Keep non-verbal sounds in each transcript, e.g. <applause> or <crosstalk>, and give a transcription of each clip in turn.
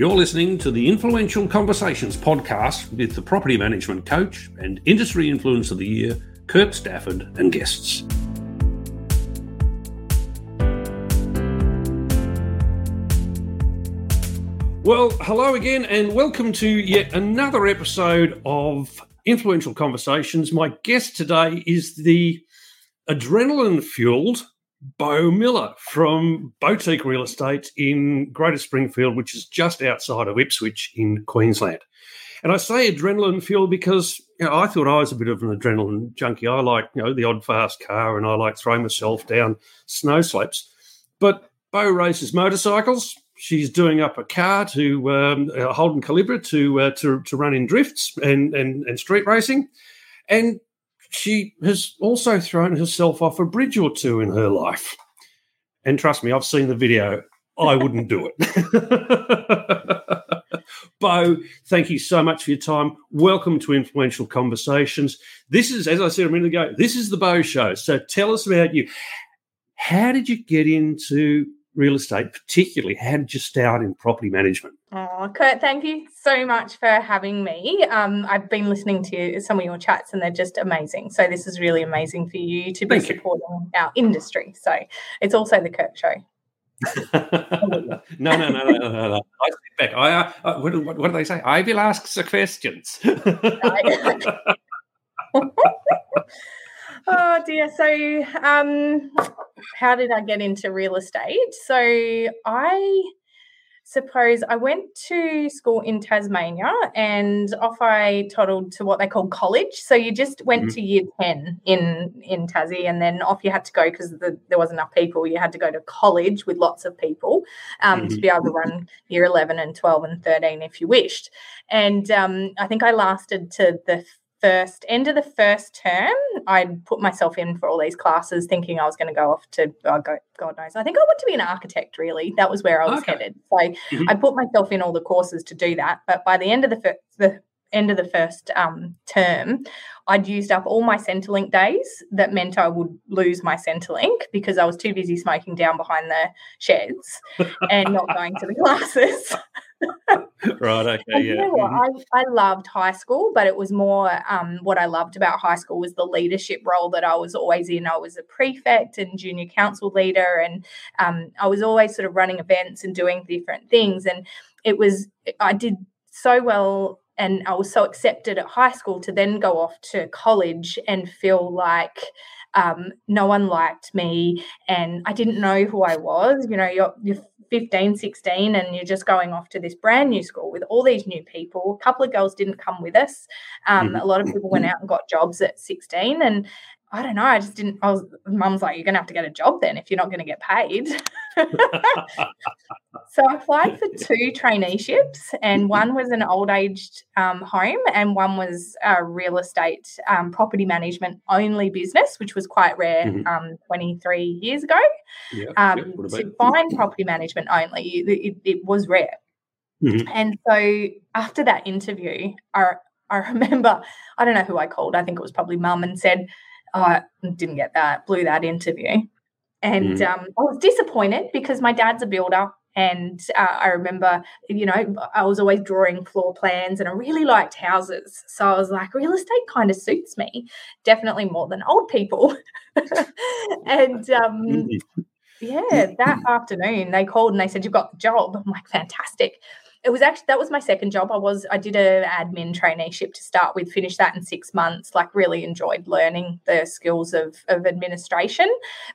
You're listening to the Influential Conversations podcast with the property management coach and industry influence of the year, Kirk Stafford, and guests. Well, hello again, and welcome to yet another episode of Influential Conversations. My guest today is the adrenaline fueled Beau Miller from Beautique Real Estate in Greater Springfield, which is just outside of Ipswich in Queensland. And I say adrenaline fuel because you know, I thought I was a bit of an adrenaline junkie. I like you know the odd fast car, and I like throwing myself down snow slopes. But Beau races motorcycles. She's doing up a car to um, a Holden Calibra to, uh, to to run in drifts and, and and street racing, and she has also thrown herself off a bridge or two in her life. And trust me, I've seen the video. I wouldn't do it. <laughs> Beau, thank you so much for your time. Welcome to Influential Conversations. This is, as I said a minute ago, this is the Beau Show. So tell us about you. How did you get into real estate, particularly? How did you start in property management? Oh, Kirk, thank you so much for having me. Um, I've been listening to some of your chats and they're just amazing. So, this is really amazing for you to be thank supporting you. our industry. So, it's also the Kirk Show. <laughs> no, no, no, no, no, no, no. I sit back. I, uh, uh what, what, what do they say? I will ask the questions. <laughs> <laughs> oh dear. So, um, how did I get into real estate? So, I suppose I went to school in Tasmania and off I toddled to what they call college. So you just went mm-hmm. to year 10 in, in Tassie and then off you had to go because the, there wasn't enough people. You had to go to college with lots of people um, mm-hmm. to be able to run year 11 and 12 and 13 if you wished. And um, I think I lasted to the first end of the first term, I'd put myself in for all these classes, thinking I was going to go off to oh, go, God knows. I think I want to be an architect. Really, that was where I was okay. headed. So mm-hmm. I put myself in all the courses to do that. But by the end of the first, the end of the first um, term, I'd used up all my Centrelink days. That meant I would lose my Centrelink because I was too busy smoking down behind the sheds <laughs> and not going to the classes. <laughs> right. Okay. yeah. You know mm-hmm. I, I loved high school, but it was more um, what I loved about high school was the leadership role that I was always in. I was a prefect and junior council leader, and um, I was always sort of running events and doing different things. And it was, I did so well and I was so accepted at high school to then go off to college and feel like um, no one liked me and I didn't know who I was. You know, you're, you're 15, 16, and you're just going off to this brand new school with all these new people. A couple of girls didn't come with us. Um, mm-hmm. A lot of people went out and got jobs at 16. And I don't know. I just didn't. I was. Mum's like, you're going to have to get a job then if you're not going to get paid. <laughs> so I applied for two traineeships, and one was an old aged um, home, and one was a real estate um, property management only business, which was quite rare mm-hmm. um, 23 years ago. Um, to find property management only, it, it was rare. Mm-hmm. And so after that interview, I, I remember, I don't know who I called. I think it was probably mum and said, I didn't get that, blew that interview. And mm. um, I was disappointed because my dad's a builder. And uh, I remember, you know, I was always drawing floor plans and I really liked houses. So I was like, real estate kind of suits me, definitely more than old people. <laughs> and um, mm-hmm. yeah, that afternoon they called and they said, You've got the job. I'm like, Fantastic it was actually that was my second job. I was I did a admin traineeship to start with, finished that in six months. Like really enjoyed learning the skills of of administration,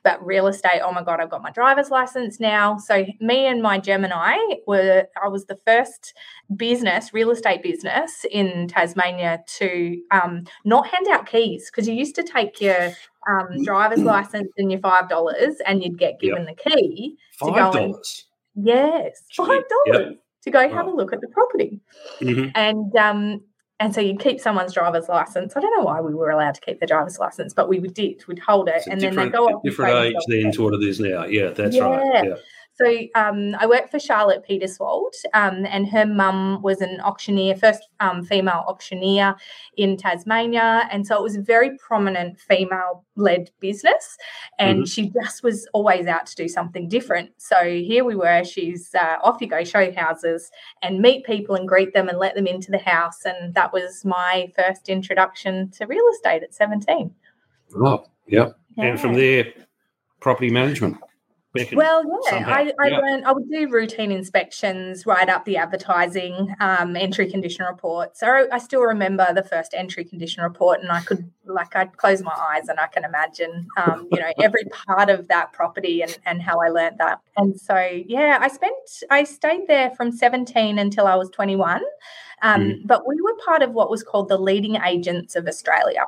but real estate. Oh my god, I've got my driver's license now. So me and my Gemini were I was the first business, real estate business in Tasmania to um, not hand out keys because you used to take your um, driver's license and your five dollars, and you'd get given yep. the key. Five dollars. Yes, five dollars. Yep to go have a look at the property. Mm-hmm. And um, and so you'd keep someone's driver's license. I don't know why we were allowed to keep the driver's license, but we did. We'd hold it, and then they go off. Different age then to what it is now. Yeah, that's yeah. right. Yeah. So um, I worked for Charlotte Peterswald, um, and her mum was an auctioneer, first um, female auctioneer in Tasmania, and so it was a very prominent female-led business, and mm-hmm. she just was always out to do something different. So here we were. She's uh, off you go, show houses, and meet people and greet them and let them into the house, and that was my first introduction to real estate at seventeen. Oh, yeah. yeah. And from there, property management. Well, yeah, I, I yeah. learned I would do routine inspections, write up the advertising, um, entry condition reports. So I still remember the first entry condition report, and I could like I'd close my eyes and I can imagine, um, you know, every <laughs> part of that property and and how I learned that. And so yeah, I spent I stayed there from seventeen until I was twenty one. Um, mm. But we were part of what was called the leading agents of Australia.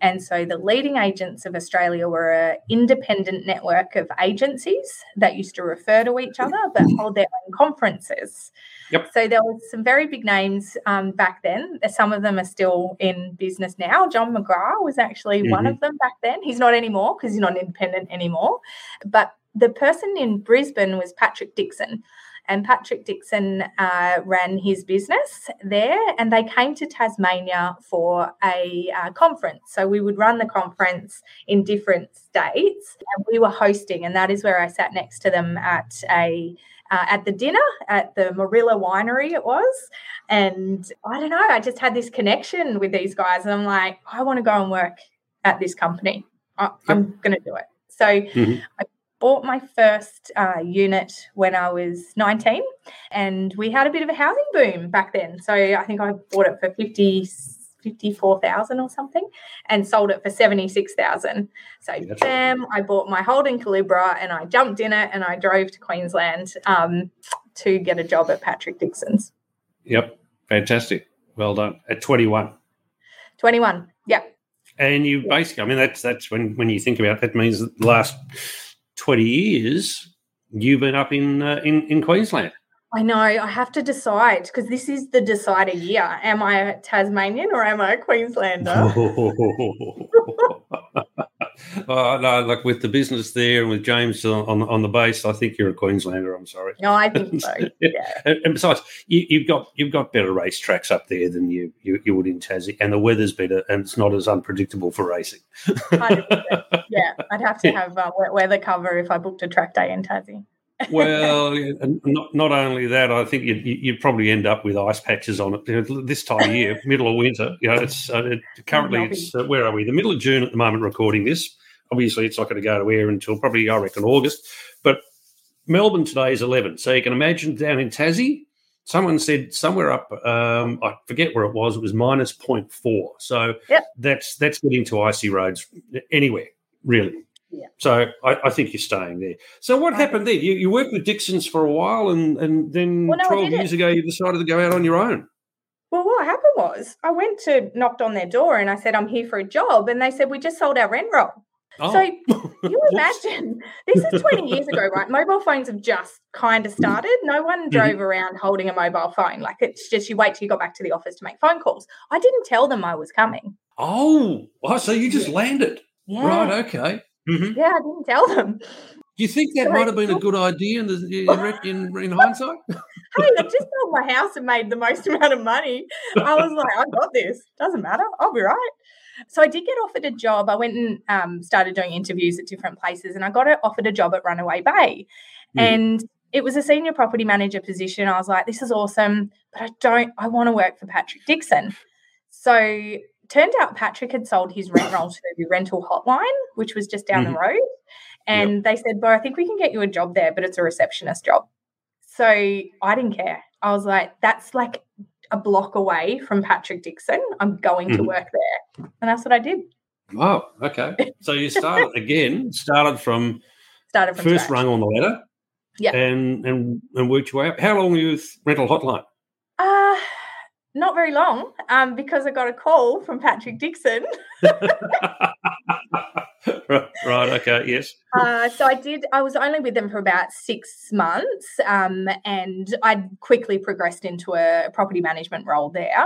And so the leading agents of Australia were an independent network of agencies that used to refer to each other but <laughs> hold their own conferences. Yep. So there were some very big names um, back then. Some of them are still in business now. John McGrath was actually mm-hmm. one of them back then. He's not anymore because he's not independent anymore. But the person in Brisbane was Patrick Dixon. And Patrick Dixon uh, ran his business there, and they came to Tasmania for a uh, conference. So we would run the conference in different states, and we were hosting, and that is where I sat next to them at a uh, at the dinner at the Moorilla Winery, it was. And I don't know, I just had this connection with these guys, and I'm like, I want to go and work at this company. I, am going to do it. So mm-hmm. I bought my first uh, unit when I was 19, and we had a bit of a housing boom back then. So I think I bought it for 50. 54,000 or something and sold it for 76,000. So yeah, bam, I bought my Holden Calibra and I jumped in it and I drove to Queensland um, to get a job at Patrick Dixon's. Yep. Fantastic. Well done. At 21. 21. Yep. And you basically, I mean, that's that's when when you think about it, that means the last 20 years, you've been up in uh, in, in Queensland. I know. I have to decide because this is the decider year. Am I a Tasmanian or am I a Queenslander? <laughs> <laughs> uh, no, like with the business there and with James on, on the base, I think you're a Queenslander. I'm sorry. No, I think so. <laughs> Yeah. and, and, besides, you, have got you've got better racetracks up there than you, you, you would in Tassie, and the weather's better, and it's not as unpredictable for racing. <laughs> yeah, I'd have to have uh, weather cover if I booked a track day in Tassie well, not not only that, I think you'd, you'd, probably end up with ice patches on it this time of year, <laughs> middle of winter. You know, it's uh, it, currently it's uh, where are we? The middle of June at the moment, recording this. Obviously, it's not going to go to air until probably I reckon August. But Melbourne today is eleven, so you can imagine down in Tassie. Someone said somewhere up, um, I forget where it was. It was minus 0.4. So yep. that's that's getting to icy roads anywhere, really. Yeah. So I, I, think you're staying there. So what happened there? You, you, worked with Dixon's for a while, and and then well, no, twelve years ago you decided to go out on your own. Well, what happened was I went to knocked on their door and I said I'm here for a job, and they said we just sold our rent roll. Oh. So <laughs> you imagine this is 20 <laughs> years ago, right? Mobile phones have just kind of started. No one mm-hmm. drove around holding a mobile phone. Like it's just you wait till you got back to the office to make phone calls. I didn't tell them I was coming. Oh, oh so you just landed. Yeah. Right, okay. Mm-hmm. Yeah, I didn't tell them. Do you think that so might have been a good idea in, the, in, in hindsight? <laughs> hey, I just sold my house and made the most <laughs> amount of money. I was like, I got this. Doesn't matter. I'll be right. So I did get offered a job. I went and um, started doing interviews at different places, and I got offered a job at Runaway Bay, mm. and it was a senior property manager position. I was like, this is awesome, but I don't. I want to work for Patrick Dixon. So turned out Patrick had sold his rent roll to the rental hotline, which was just down mm-hmm. the road. And yep. they said, Beau, I think we can get you a job there, but it's a receptionist job. So I didn't care. I was like, that's like a block away from Patrick Dixon. I'm going mm-hmm. to work there. And that's what I did. Oh, okay. So you started <laughs> again, started from started from first scratch. rung on the ladder. Yeah. And and and worked your way up. How long were you with rental hotline? Not very long, um, because I got a call from Patrick Dixon. <laughs> <laughs> right. Okay. Yes. Uh, so I did. I was only with them for about six months, um, and I quickly progressed into a property management role there.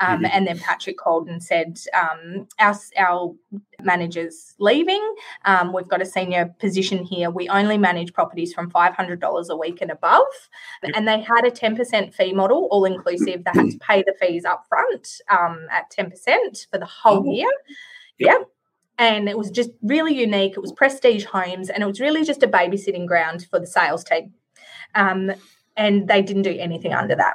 Um, mm-hmm. And then Patrick called and said, um, "Our our manager's leaving. Um, we've got a senior position here. We only manage properties from five hundred dollars a week and above." Yep. And they had a ten percent fee model, all inclusive. They had to pay the fees up front um, at ten percent for the whole oh. year. Yep. yep and it was just really unique. It was prestige homes, and it was really just a babysitting ground for the sales team. Um, and they didn't do anything under that.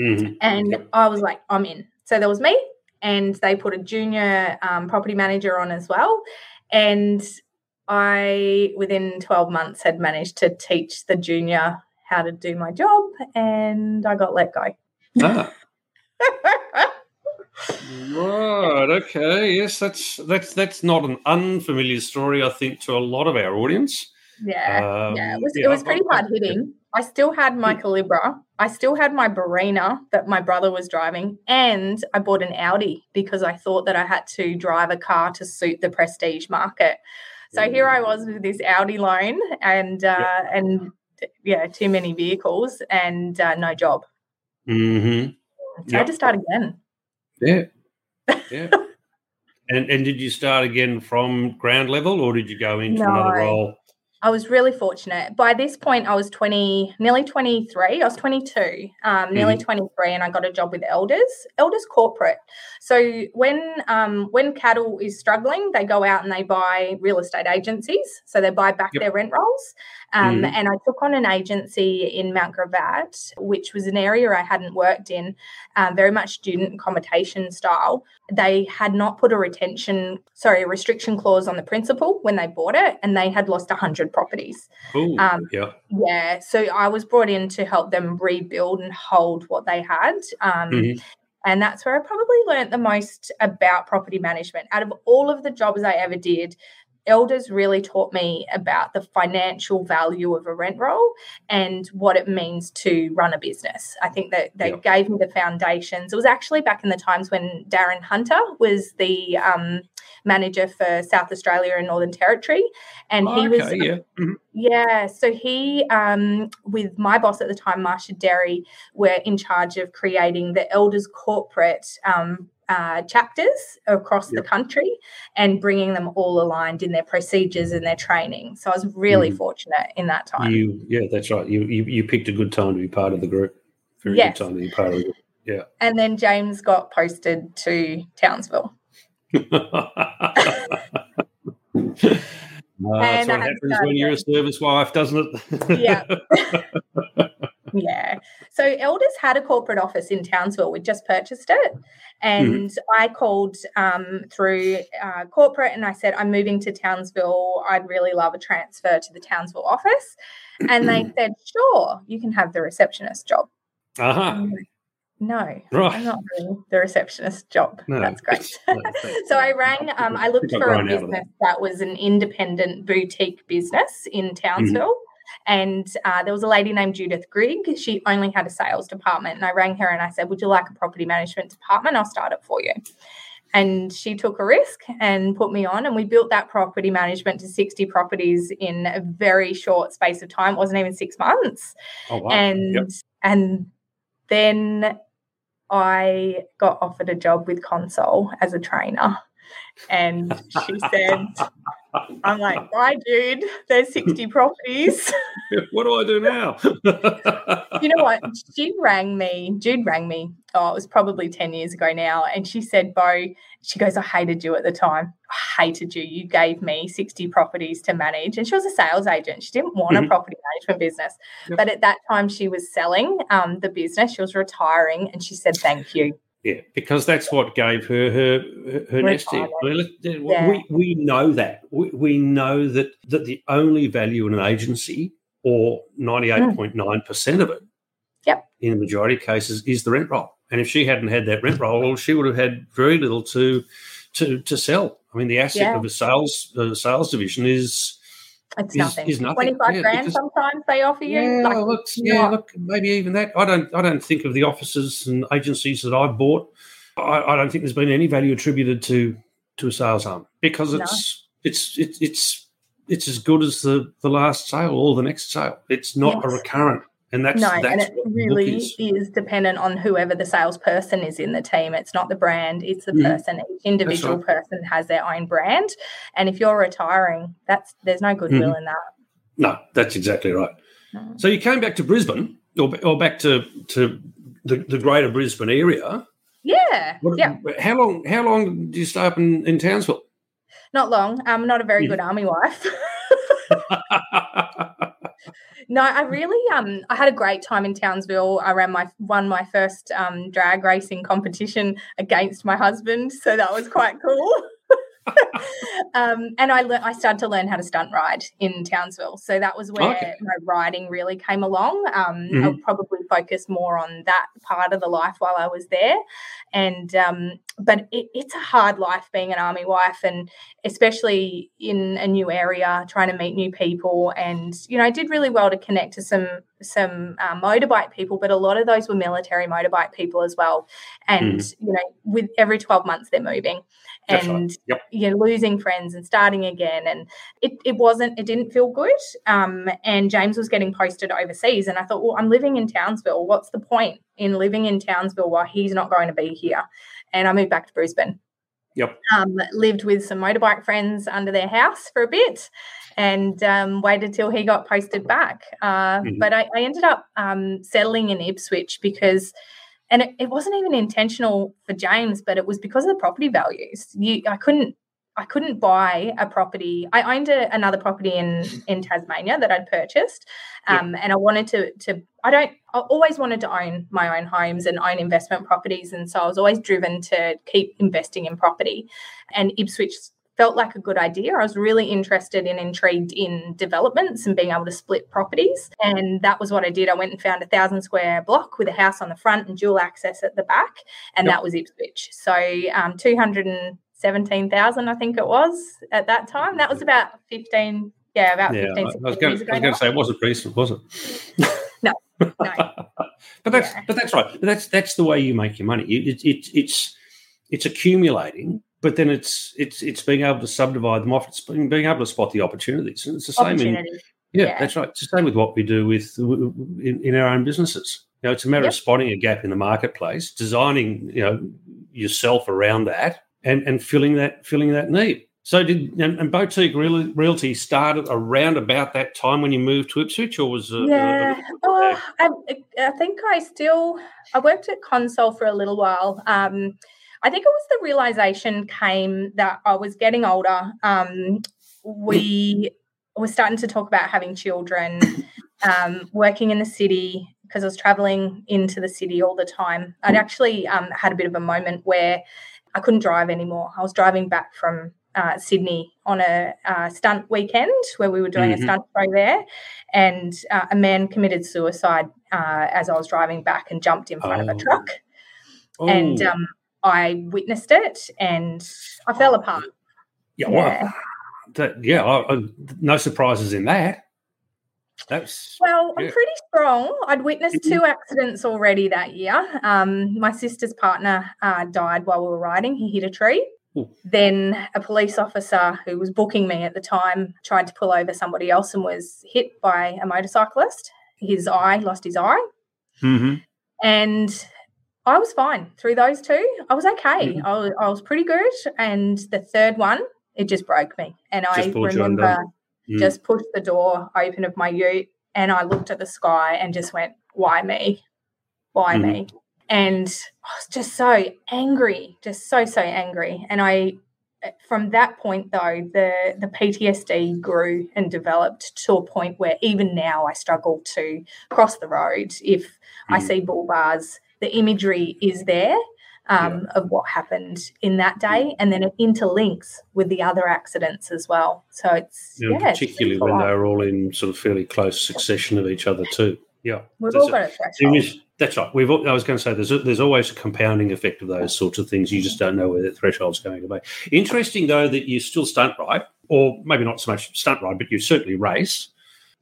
Mm-hmm. And I was like, I'm in. So there was me, and they put a junior um, property manager on as well. And I, within 12 months, had managed to teach the junior how to do my job, and I got let go. Ah. <laughs> Right. Okay. Yes, that's that's that's not an unfamiliar story. I think to a lot of our audience. Yeah. Um, yeah. It was yeah, it was pretty hard hitting. I still had my Calibra. I still had my Barina that my brother was driving, and I bought an Audi because I thought that I had to drive a car to suit the prestige market. So here I was with this Audi loan and uh, yep. and yeah, too many vehicles and uh, no job. Mm-hmm. So yep. I had to start again. Yeah. <laughs> Yeah. and and did you start again from ground level or did you go into no. another role? I was really fortunate. By this point, I was 20, nearly 23. I was 22, um, nearly mm-hmm. 23, and I got a job with Elders, Elders Corporate. So when um, when cattle is struggling, they go out and they buy real estate agencies. So they buy back yep. their rent rolls. Um, mm-hmm. And I took on an agency in Mount Gravatt, which was an area I hadn't worked in, um, very much student accommodation style. They had not put a retention, sorry, a restriction clause on the principal when they bought it, and they had lost 100 properties. Ooh, um, yeah. Yeah. So I was brought in to help them rebuild and hold what they had. Um, mm-hmm. And that's where I probably learned the most about property management. Out of all of the jobs I ever did, elders really taught me about the financial value of a rent roll and what it means to run a business. I think that they yep. gave me the foundations. It was actually back in the times when Darren Hunter was the um, manager for South Australia and Northern Territory, and oh, he okay, was yeah. Mm-hmm. yeah. So he, um, with my boss at the time, Marsha Derry, were in charge of creating the Elders Corporate. Um, uh, chapters across yep. the country and bringing them all aligned in their procedures and their training. So I was really mm. fortunate in that time. You, yeah, that's right. You, you, you picked a good time to be part of the group. Very yes. good time to be part of. Yeah. <laughs> And then James got posted to Townsville. Uh, <laughs> that's what happens when you're a service wife, doesn't it? yeah. <laughs> yeah. So Elders had a corporate office in Townsville. We just purchased it. And mm-hmm. I called um, through uh, corporate and I said, I'm moving to Townsville. I'd really love a transfer to the Townsville office. And they <clears throat> said, sure, you can have the receptionist job. Uh-huh. No, right. I'm not doing the receptionist job. No, That's <laughs> great. <laughs> so I rang, um, I looked for a business that was an independent boutique business in mm-hmm. Townsville. And uh, there was a lady named Judith Grigg. She only had a sales department. And I rang her and I said, Would you like a property management department? I'll start it for you. And she took a risk and put me on. And we built that property management to 60 properties in a very short space of time. It wasn't even six months. Oh, wow. And, yep. and then I got offered a job with Console as a trainer. And she said, I'm like, why, dude? There's 60 <laughs> properties. <laughs> what do I do now? you know what? Jude rang me. Jude rang me. Oh, it was probably 10 years ago now. And she said, Beau, she goes, I hated you at the time. I hated you. You gave me 60 properties to manage. And she was a sales agent. She didn't want mm-hmm. a property management business. Yep. But at that time, she was selling um, the business. She was retiring. And she said, thank you. Yeah, because that's what gave her her her nest egg. Yeah. We we know that we, we know that that the only value in an agency, or ninety eight point nine percent of it, yep, in the majority of cases, is the rent roll. And if she hadn't had that rent roll, she would have had very little to to to sell. I mean, the asset yeah. of a sales uh, sales division is it's nothing. Is nothing. Twenty five yeah, grand because, sometimes they offer you. Yeah, like, look, yeah, look, maybe even that. I don't. I don't think of the offices and agencies that I've bought. I, I don't think there's been any value attributed to to a sales arm because it's it's it's it's it's as good as the the last sale or the next sale. It's not yes. a recurrent and that's no, that's and it really is. is. dependent on whoever the salesperson is in the team. It's not the brand; it's the mm-hmm. person. Each individual right. person has their own brand, and if you're retiring, that's there's no goodwill mm-hmm. in that. No, that's exactly right. So you came back to Brisbane, or, or back to to the, the greater Brisbane area. Yeah, what, yeah. How long? How long did you stay up in, in Townsville? Not long. I'm not a very yeah. good army wife. <laughs> No, I really um I had a great time in Townsville. I ran my won my first um drag racing competition against my husband, so that was quite cool. <laughs> um, and I le- I started to learn how to stunt ride in Townsville, so that was where okay. my riding really came along. Um, mm-hmm. I'll probably focus more on that part of the life while I was there, and um, but it, it's a hard life being an army wife, and especially in a new area, trying to meet new people. And you know, I did really well to connect to some some uh, motorbike people, but a lot of those were military motorbike people as well. And mm. you know, with every twelve months, they're moving and right. yep. you're losing friends and starting again and it, it wasn't it didn't feel good um, and james was getting posted overseas and i thought well i'm living in townsville what's the point in living in townsville while he's not going to be here and i moved back to brisbane Yep. Um, lived with some motorbike friends under their house for a bit and um, waited till he got posted back. Uh, mm-hmm. But I, I, ended up um, settling in Ipswich because and it, it, wasn't even intentional for James, but it was because of the property values. You, I couldn't, I couldn't buy a property. I owned a, another property in in Tasmania that I'd purchased, um, yeah. and I wanted to to. I don't. I always wanted to own my own homes and own investment properties, and so I was always driven to keep investing in property. And Ipswich felt like a good idea. I was really interested and intrigued in developments and being able to split properties. And that was what I did. I went and found a thousand square block with a house on the front and dual access at the back. And yep. that was Ipswich. So um, 217,000, I think it was at that time. That was about 15, yeah, about yeah, 15, I was going, to say it wasn't recent, was it? <laughs> no. No. <laughs> but that's yeah. but that's right. But that's that's the way you make your money. It, it, it's it's accumulating but then it's it's it's being able to subdivide them off. It's being, being able to spot the opportunities. And it's the same in yeah, yeah, that's right. It's the same with what we do with in, in our own businesses. You know, it's a matter yep. of spotting a gap in the marketplace, designing you know yourself around that, and and filling that filling that need. So did and, and Beautique Real, realty started around about that time when you moved to Ipswich, or was uh, yeah? Uh, oh, I, I, think I still I worked at Console for a little while. Um, I think it was the realization came that I was getting older. Um, we were starting to talk about having children, um, working in the city because I was traveling into the city all the time. I'd actually um, had a bit of a moment where I couldn't drive anymore. I was driving back from uh, Sydney on a uh, stunt weekend where we were doing mm-hmm. a stunt show there, and uh, a man committed suicide uh, as I was driving back and jumped in front oh. of a oh. truck. Oh. And um, I witnessed it and I fell apart. Yeah, yeah. that, yeah, I, I, no surprises in that. That's well, yeah. I'm pretty strong. I'd witnessed mm-hmm. two accidents already that year. Um, my sister's partner uh, died while we were riding. He hit a tree. Ooh. Then a police officer who was booking me at the time tried to pull over somebody else and was hit by a motorcyclist. His eye lost his eye, mm-hmm. and I was fine through those two. I was okay. Mm-hmm. I, was, I was pretty good. And the third one, it just broke me. And just I remember mm. just pushed the door open of my ute and I looked at the sky and just went, why me? Why mm. me? And I was just so angry, just so, so angry. And I, from that point though, the, the PTSD grew and developed to a point where even now I struggle to cross the road if mm. I see bull bars the imagery is there um, yeah. of what happened in that day, and then it interlinks with the other accidents as well. So it's yeah, yeah particularly it's when they're all in sort of fairly close succession of each other too. Yeah, we've all got a threshold. That's right. We've. I was going to say there's a, there's always a compounding effect of those sorts of things. You just don't know where the threshold's going to be. Interesting though that you still stunt ride, or maybe not so much stunt ride, but you certainly race.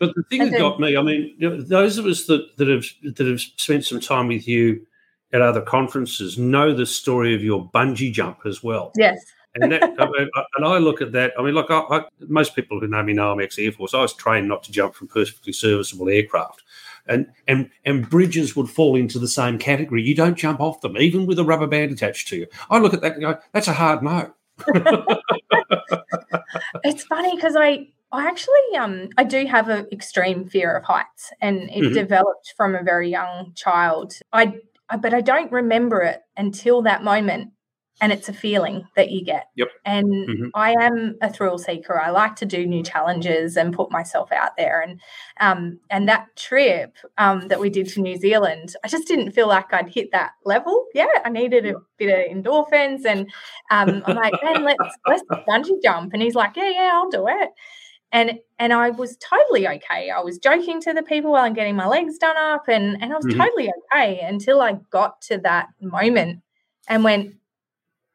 But the thing that got me, I mean, those of us that, that have that have spent some time with you at other conferences know the story of your bungee jump as well. Yes. and, that, I mean, and I look at that. I mean, look, I, I, most people who know me know I'm ex Air Force. I was trained not to jump from perfectly serviceable aircraft, and and and bridges would fall into the same category. You don't jump off them, even with a rubber band attached to you. I look at that and go, "That's a hard no." <laughs> it's funny because I I actually um I do have an extreme fear of heights and it mm-hmm. developed from a very young child. I, I but I don't remember it until that moment and it's a feeling that you get. Yep. And mm-hmm. I am a thrill seeker. I like to do new challenges and put myself out there. And um, and that trip um, that we did to New Zealand, I just didn't feel like I'd hit that level. Yeah, I needed a bit of endorphins, and um, I'm like, man, let's let's bungee jump. And he's like, yeah, yeah, I'll do it. And and I was totally okay. I was joking to the people while I'm getting my legs done up, and and I was mm-hmm. totally okay until I got to that moment and went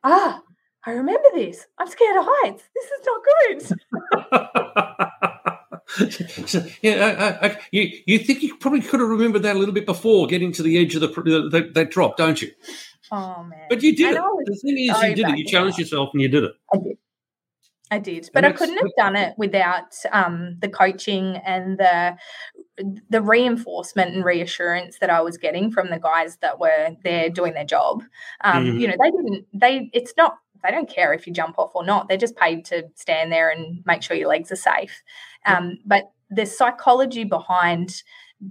ah, I remember this. I'm scared of heights. This is not good. so, <laughs> yeah, uh, uh, you you think you probably could have remembered that a little bit before getting to the edge of the, the that drop, don't you? Oh man! But you did it. The thing is, so you did it. You challenged yourself and you did it. I did. I did, but I couldn't have done it without um, the coaching and the the reinforcement and reassurance that I was getting from the guys that were there doing their job. Um, mm-hmm. You know, they didn't. They it's not. They don't care if you jump off or not. They're just paid to stand there and make sure your legs are safe. Um, but the psychology behind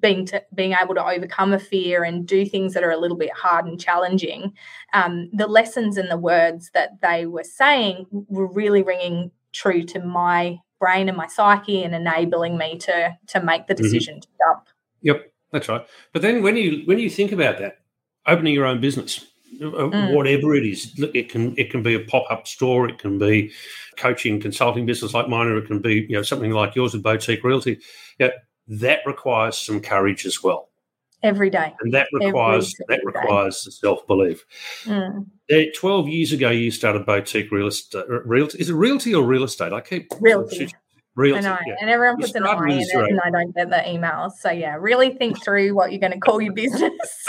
being to being able to overcome a fear and do things that are a little bit hard and challenging um, the lessons and the words that they were saying were really ringing true to my brain and my psyche and enabling me to to make the mm-hmm. decision mm-hmm. to jump yep that's right but then when you when you think about that opening your own business uh, mm. whatever it is it can it can be a pop-up store it can be coaching consulting business like mine or it can be you know something like yours with Beautique realty yeah that requires some courage as well. Every day. And that requires that requires self belief. Mm. Twelve years ago, you started Beautique real estate. Uh, realty is it realty or real estate? I keep realty. Realty, I know, yeah. and everyone puts an I in it, and I don't get the emails. So yeah, really think through what you're going to call your business.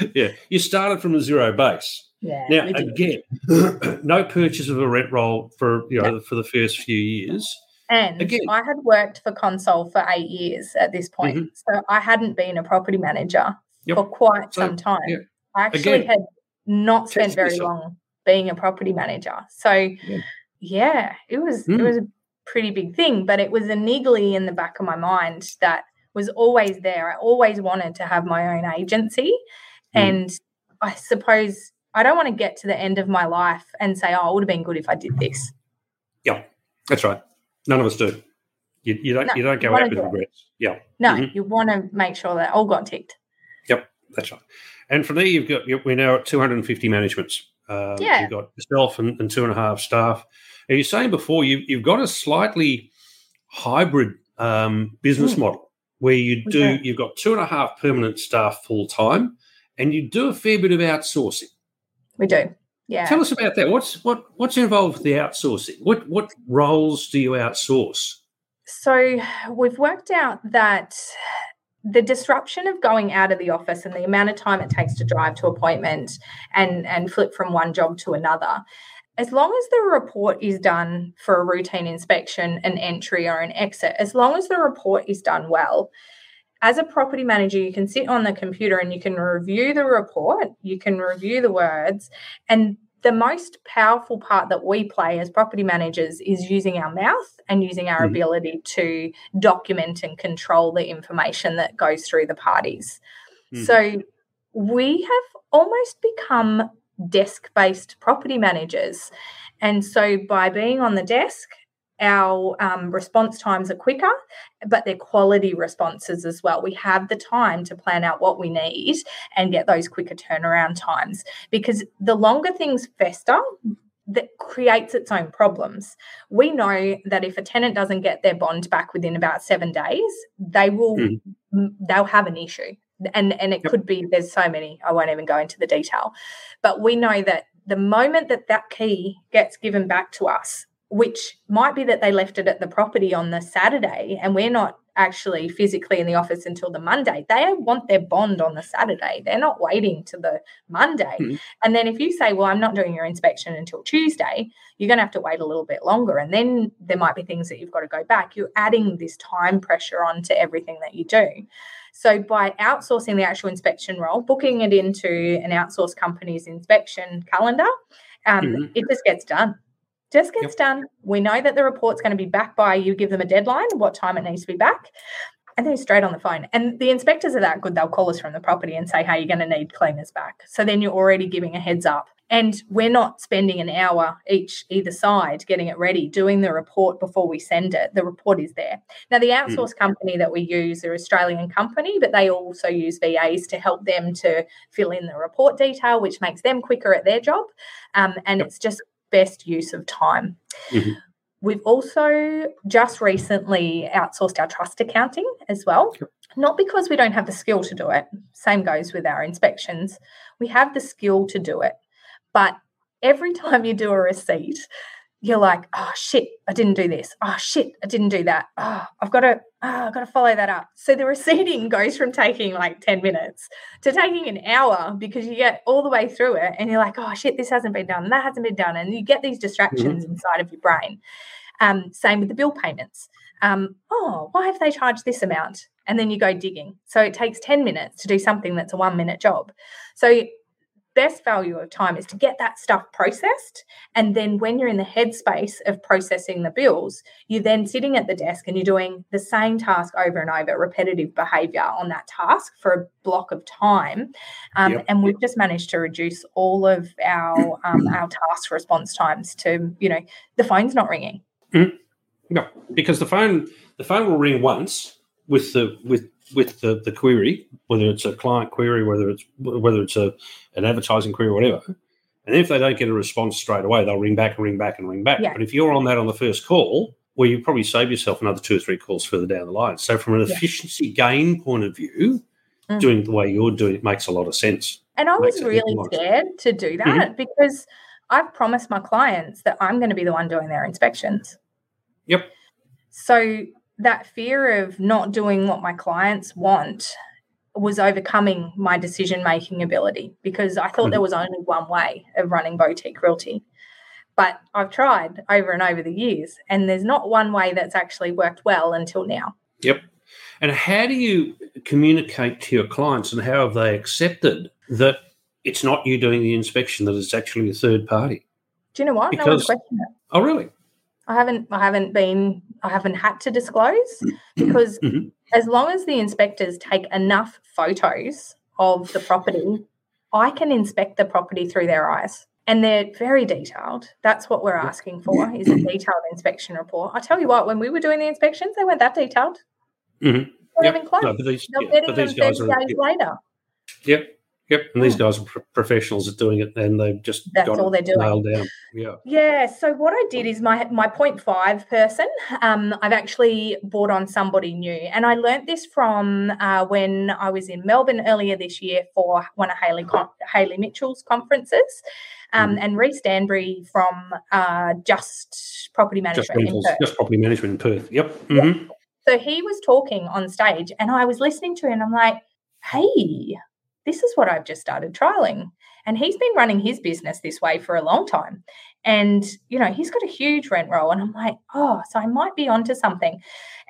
<laughs> yeah, you started from a zero base. Yeah. Now again, <clears throat> no purchase of a rent roll for you know no. for the first few years. And Again. I had worked for Console for eight years at this point. Mm-hmm. So I hadn't been a property manager yep. for quite so, some time. Yeah. I actually Again, had not spent very long being a property manager. So yeah, yeah it was mm. it was a pretty big thing, but it was a niggly in the back of my mind that was always there. I always wanted to have my own agency. Mm. And I suppose I don't want to get to the end of my life and say, oh, it would have been good if I did this. Yeah, that's right. None of us do. You, you don't. No, you don't go out with regrets. Yeah. No, mm-hmm. you want to make sure that all got ticked. Yep, that's right. And from there, you've got we're now at 250 managements. Uh, yeah. You've got yourself and, and, two and a half staff. Are you saying before you, you've got a slightly hybrid um, business mm. model where you do you've got two and a half permanent staff full time, and you do a fair bit of outsourcing. We do. Yeah. Tell us about that. What's what what's involved with the outsourcing? What what roles do you outsource? So we've worked out that the disruption of going out of the office and the amount of time it takes to drive to appointment and and flip from one job to another as long as the report is done for a routine inspection an entry or an exit as long as the report is done well as a property manager, you can sit on the computer and you can review the report, you can review the words, and the most powerful part that we play as property managers is using our mouth and using our mm. ability to document and control the information that goes through the parties. Mm. So we have almost become desk based property managers. And so by being on the desk, our um, response times are quicker, but they're quality responses as well. We have the time to plan out what we need and get those quicker turnaround times because the longer things fester, that creates its own problems. We know that if a tenant doesn't get their bond back within about seven days, they will mm. they'll have an issue. And and it yep. could be there's so many. I won't even go into the detail, but we know that the moment that that key gets given back to us which might be that they left it at the property on the Saturday and we're not actually physically in the office until the Monday. They want their bond on the Saturday. They're not waiting to the Monday. Mm-hmm. And then if you say, well, I'm not doing your inspection until Tuesday, you're going to have to wait a little bit longer. And then there might be things that you've got to go back. You're adding this time pressure onto everything that you do. So by outsourcing the actual inspection role, booking it into an outsourced company's inspection calendar, um, mm-hmm. it just gets done. Just gets yep. done. We know that the report's going to be back by you give them a deadline, what time it needs to be back, and they're straight on the phone. And the inspectors are that good, they'll call us from the property and say, hey, you're going to need cleaners back. So then you're already giving a heads up. And we're not spending an hour each either side getting it ready, doing the report before we send it. The report is there. Now, the hmm. outsource mm. company that we use are Australian company, but they also use VAs to help them to fill in the report detail, which makes them quicker at their job. Um, and yep. it's just best use of time. Mm-hmm. We've also just recently outsourced our trust accounting as well. Not because we don't have the skill to do it, same goes with our inspections. We have the skill to do it. But every <laughs> time you do a receipt, you're like, oh shit, I didn't do this. Oh shit, I didn't do that. Oh, I've got to, oh, I've got to follow that up. So the receipting <laughs> goes from taking like 10 minutes to taking an hour because you get all the way through it and you're like, oh shit, this hasn't been done, that hasn't been done. And you get these distractions mm-hmm. inside of your brain. Um, same with the bill payments. Um, oh, why have they charged this amount? And then you go digging. So it takes 10 minutes to do something that's a one minute job. So best value of time is to get that stuff processed. And then when you're in the headspace of processing the bills, you're then sitting at the desk and you're doing the same task over and over, repetitive behavior on that task for a block of time. Um, yep. And we've just managed to reduce all of our um, our task response times to, you know, the phone's not ringing. Mm-hmm. No, because the phone the phone will ring once with the with with the, the query, whether it's a client query, whether it's whether it's a an advertising query or whatever. And if they don't get a response straight away, they'll ring back and ring back and ring back. Yeah. But if you're on that on the first call, well, you probably save yourself another two or three calls further down the line. So from an yeah. efficiency gain point of view, mm. doing the way you're doing it makes a lot of sense. And I was really scared to do that mm-hmm. because I've promised my clients that I'm going to be the one doing their inspections. Yep. So that fear of not doing what my clients want was overcoming my decision making ability because I thought mm-hmm. there was only one way of running Beautique realty. But I've tried over and over the years, and there's not one way that's actually worked well until now. Yep. And how do you communicate to your clients, and how have they accepted that it's not you doing the inspection, that it's actually a third party? Do you know what? Because, no one's questioned it. Oh, really? I haven't I haven't been I haven't had to disclose <clears throat> because mm-hmm. as long as the inspectors take enough photos of the property, I can inspect the property through their eyes. And they're very detailed. That's what we're asking for is a <clears throat> detailed inspection report. I tell you what, when we were doing the inspections, they weren't that detailed. Mm-hmm. Yep. even close. No, but these, yeah, getting them 30 days later. Yep. Yep, and these guys are pro- professionals at doing it, and they've just that's all they're doing. Nailed down. Yeah, yeah. So what I did is my my point five person. Um, I've actually brought on somebody new, and I learnt this from uh, when I was in Melbourne earlier this year for one of Haley Haley Mitchell's conferences. Um, mm. and Reese Danbury from uh, Just Property Management. Just, Just, Property Management in Perth. Yep. Mm-hmm. yep. So he was talking on stage, and I was listening to him, and I'm like, hey, this is what I've just started trialing. And he's been running his business this way for a long time. And, you know, he's got a huge rent roll. And I'm like, oh, so I might be onto something.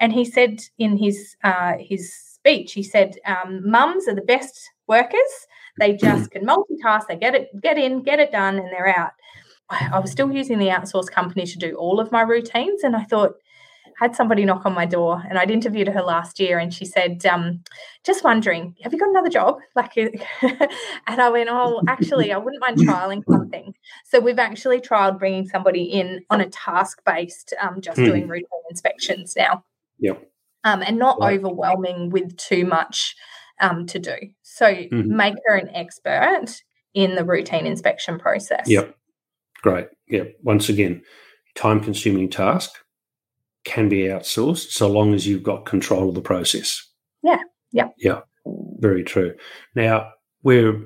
And he said in his uh, his speech, he said, um, mums are the best workers. They just can multitask, they get it, get in, get it done, and they're out. I, I was still using the outsourced company to do all of my routines. And I thought, had somebody knock on my door and I'd interviewed her last year and she said, um, just wondering, have you got another job? <laughs> Like, <laughs> and I went, oh, actually, I wouldn't mind trialing something. So we've actually trialed bringing somebody in on a task based, um, just mm. doing routine inspections now. Yep. Um, and not right. overwhelming with too much um, to do. So mm-hmm. make her an expert in the routine inspection process. Yep. Great. Yep. Once again, time consuming task can be outsourced so long as you've got control of the process. Yeah. Yeah. Yeah. Very true. Now, we're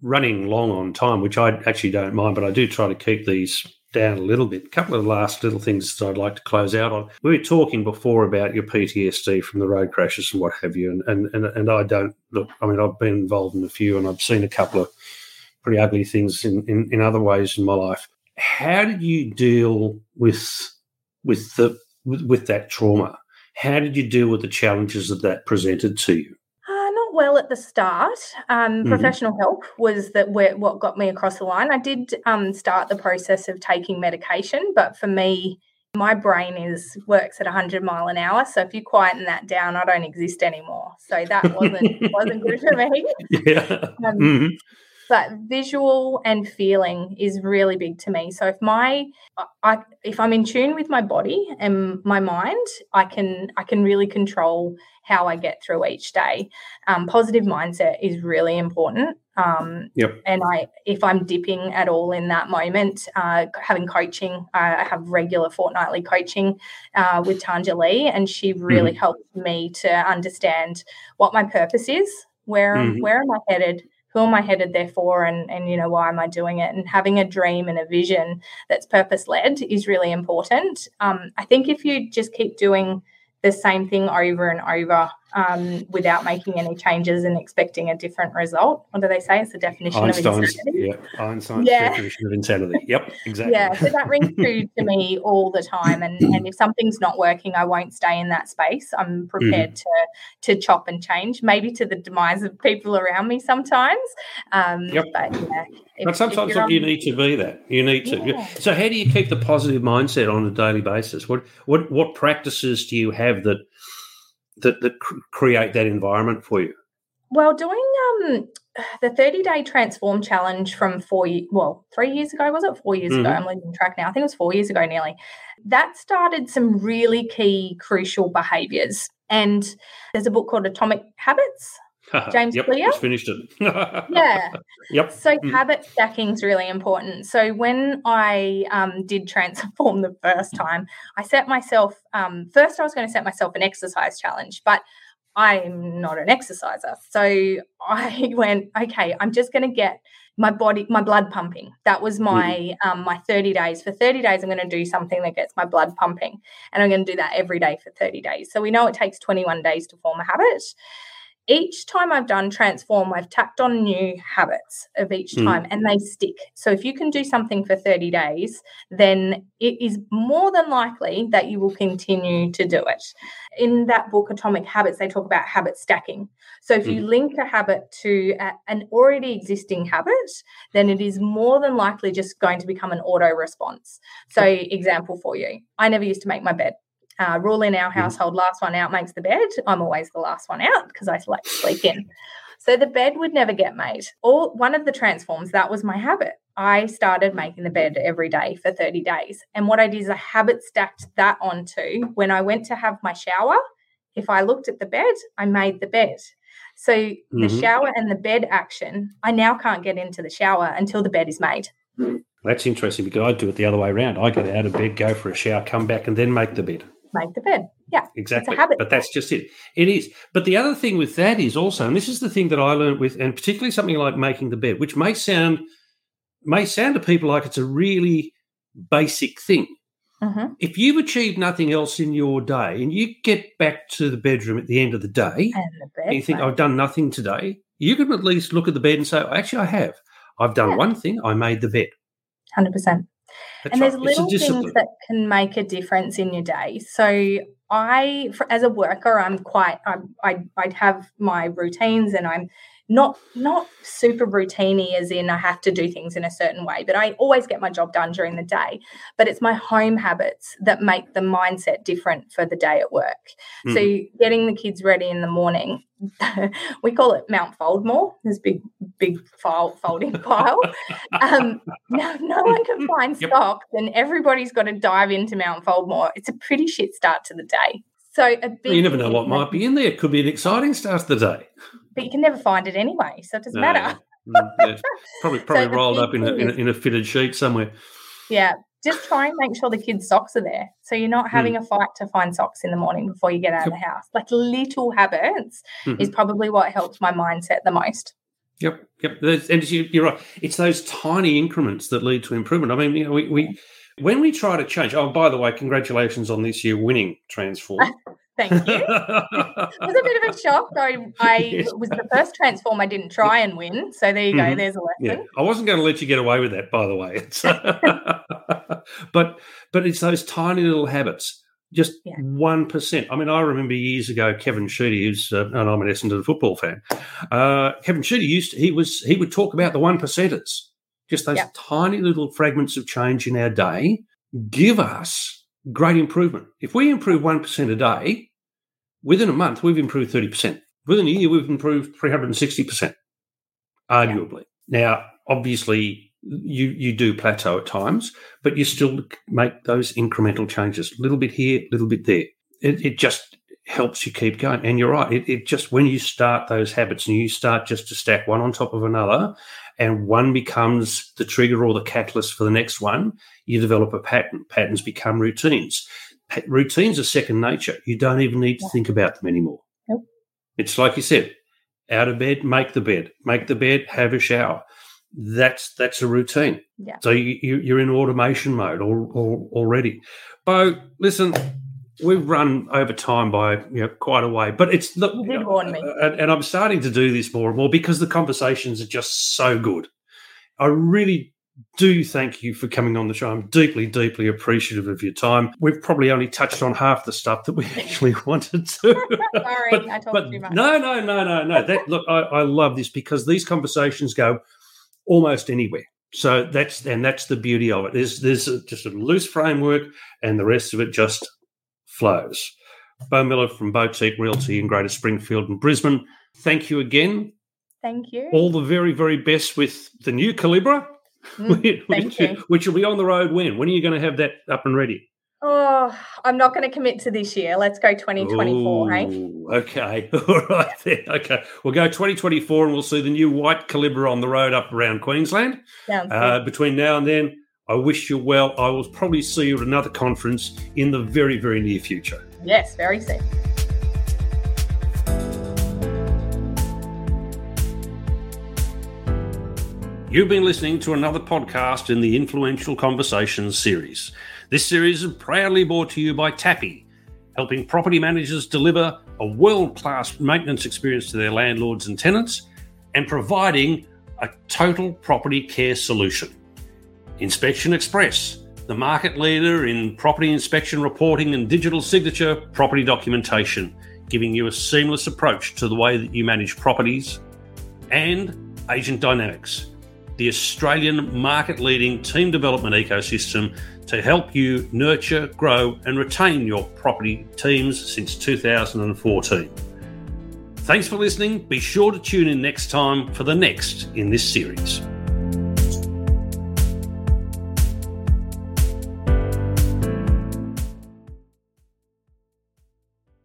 running long on time, which I actually don't mind, but I do try to keep these down a little bit. A couple of last little things that I'd like to close out on. We were talking before about your PTSD from the road crashes and what have you, and and and, and I don't look. I mean, I've been involved in a few, and I've seen a couple of pretty ugly things in, in, in other ways in my life. How did you deal with with the with, with that trauma? How did you deal with the challenges that that presented to you? Uh, not well at the start. Um, mm-hmm. Professional help was that what got me across the line. I did um, start the process of taking medication, but for me, my brain is works at 100 mile an hour. So if you quieten that down, I don't exist anymore. So that wasn't <laughs> wasn't good for me. Yeah. Um, mm-hmm but visual and feeling is really big to me so if my I, if i'm in tune with my body and my mind i can i can really control how i get through each day um, positive mindset is really important um, yep. and i if i'm dipping at all in that moment uh, having coaching uh, i have regular fortnightly coaching uh, with tanja lee and she really mm-hmm. helped me to understand what my purpose is where mm-hmm. where am i headed who am I headed there for and and you know why am I doing it and having a dream and a vision that's purpose led is really important. Um, I think if you just keep doing the same thing over and over um, without making any changes and expecting a different result. What do they say? It's the definition Einstein's, of insanity. Yeah, Einstein's yeah. definition of insanity. Yep, exactly. Yeah, so that rings true to me all the time. And, and if something's not working, I won't stay in that space. I'm prepared mm. to to chop and change, maybe to the demise of people around me sometimes. Um, yep. But yeah. If, but sometimes look, you need to be that. You need to. Yeah. So how do you keep the positive mindset on a daily basis? What what what practices do you have that – that, that create that environment for you? Well, doing um, the 30 day transform challenge from four, well, three years ago, was it? Four years mm-hmm. ago. I'm losing track now. I think it was four years ago nearly. That started some really key, crucial behaviors. And there's a book called Atomic Habits. <laughs> James yep, Clear. finished it. <laughs> yeah. Yep. So mm. habit stacking is really important. So when I um, did transform <laughs> the first time, I set myself um, first. I was going to set myself an exercise challenge, but I'm not an exerciser. So I went, okay, I'm just going to get my body, my blood pumping. That was my mm. um, my 30 days. For 30 days, I'm going to do something that gets my blood pumping, and I'm going to do that every day for 30 days. So we know it takes 21 days to form a habit each time I've done transform, I've tacked on new habits of each hmm. time mm. and they stick. So if you can do something for 30 days, then it is more than likely that you will continue to do it. In that book, Atomic Habits, they talk about habit stacking. So if mm. you hmm. link a habit to a, an already existing habit, then it is more than likely just going to become an auto response. So, example for you I never used to make my bed uh, rule in our household last one out makes the bed. I'm always the last one out because I like to sleep in. So the bed would never get made. Or one of the transforms, that was my habit. I started making the bed every day for 30 days. And what I did is I habit stacked that onto when I went to have my shower. If I looked at the bed, I made the bed. So mm-hmm. the shower and the bed action, I now can't get into the shower until the bed is made. That's interesting because I do it the other way around. I get out of bed, go for a shower, come back, and then make the bed make the bed. Yeah, exactly. But that's just it. It is. But the other thing with that is also, and this is the thing that I learned with, and particularly something like making the bed, which may sound may sound to people like it's a really basic thing. Mm-hmm. If you've achieved nothing else in your day, and you get back to the bedroom at the end of the day, and, the bed, and you think I've done nothing today, you can at least look at the bed and say, oh, "Actually, I have. I've done yeah. one thing. I made the bed." Hundred percent. That's and right. there's little things that can make a difference in your day. So I, for, as a worker, I'm quite. I, I I have my routines, and I'm not not super routiny as in I have to do things in a certain way, but I always get my job done during the day. But it's my home habits that make the mindset different for the day at work. Mm. So getting the kids ready in the morning, <laughs> we call it Mount Foldmore. This big big file folding <laughs> pile. Um, no, no one can <laughs> find yep. stocks, and everybody's got to dive into Mount Foldmore. It's a pretty shit start to the day. So a big you never know what might be in there. It could be an exciting start to the day but you can never find it anyway, so it doesn't no, matter. Mm, yeah. Probably <laughs> probably so rolled up in a, in a, in a fitted sheet somewhere. Yeah, just try and make sure the kids' socks are there. So you're not having mm. a fight to find socks in the morning before you get out yep. of the house. Like little habits mm-hmm. is probably what helps my mindset the most. Yep, yep. And you're right. It's those tiny increments that lead to improvement. I mean, you know, we, we When we try to change, oh, by the way, congratulations on this year winning Transform. <laughs> Thank you. it was a bit of a shock. I, I <laughs> yes. was the first transform I didn't try and win. So there you go. Mm-hmm. There's a lesson. Yeah. I wasn't going to let you get away with that, by the way. <laughs> but but it's those tiny little habits. Just one yeah. I mean, I remember years ago, Kevin Sheedy, who's uh, and I'm an Essendon football fan. Uh, Kevin Sheedy used to, he was he would talk about the one percenters, just those tiny little fragments of change in our day give us great improvement. If we improve 1% a day, within a month, we've improved 30%. Within a year, we've improved 360%, arguably. Now, obviously, you, you do plateau at times, but you still make those incremental changes, a little bit here, a little bit there. It, it just helps you keep going. And you're right. It, it just, when you start those habits and you start just to stack one on top of another, and one becomes the trigger or the catalyst for the next one, you develop a pattern. Patterns become routines. routines are second nature. You don't even need to think about them anymore. Nope. It's like you said, out of bed, make the bed, make the bed, have a shower. That's that's a routine. Yeah. So you, you, are in automation mode all, all, already. Beau, listen, we've run over time by you know, quite a way, but it's the, you know, and, and, I'm starting to do this more and more because the conversations are just so good. I really do thank you for coming on the show. I'm deeply, deeply appreciative of your time. We've probably only touched on half the stuff that we <laughs> actually wanted to. <laughs> Sorry, but, I talked too much. No, no, no, no, no. That look, I, I love this because these conversations go almost anywhere. So that's and that's the beauty of it. There's there's a, just a loose framework, and the rest of it just flows. Beau Miller from Beautique Realty in Greater Springfield and Brisbane. Thank you again. Thank you. All the very, very best with the new Calibra, mm, <laughs> which, which, will be on the road when? When are you going to have that up and ready? Oh, I'm not going to commit to this year. Let's go 2024, Ooh, hey? Okay. <laughs> All right then. Okay. We'll go 2024 and we'll see the new white Calibra on the road up around Queensland. Uh, between now and then, I wish you well. I will probably see you at another conference in the very, very near future. Yes, very soon. You've been listening to another podcast in the Influential Conversations series. This series is proudly brought to you by Tapi, helping property managers deliver a world class maintenance experience to their landlords and tenants and providing a total property care solution. Inspection Express, the market leader in property inspection reporting and digital signature property documentation, giving you a seamless approach to the way that you manage properties. And Agent Dynamics, the Australian market leading team development ecosystem to help you nurture, grow, and retain your property teams since 2014. Thanks for listening. Be sure to tune in next time for the next in this series.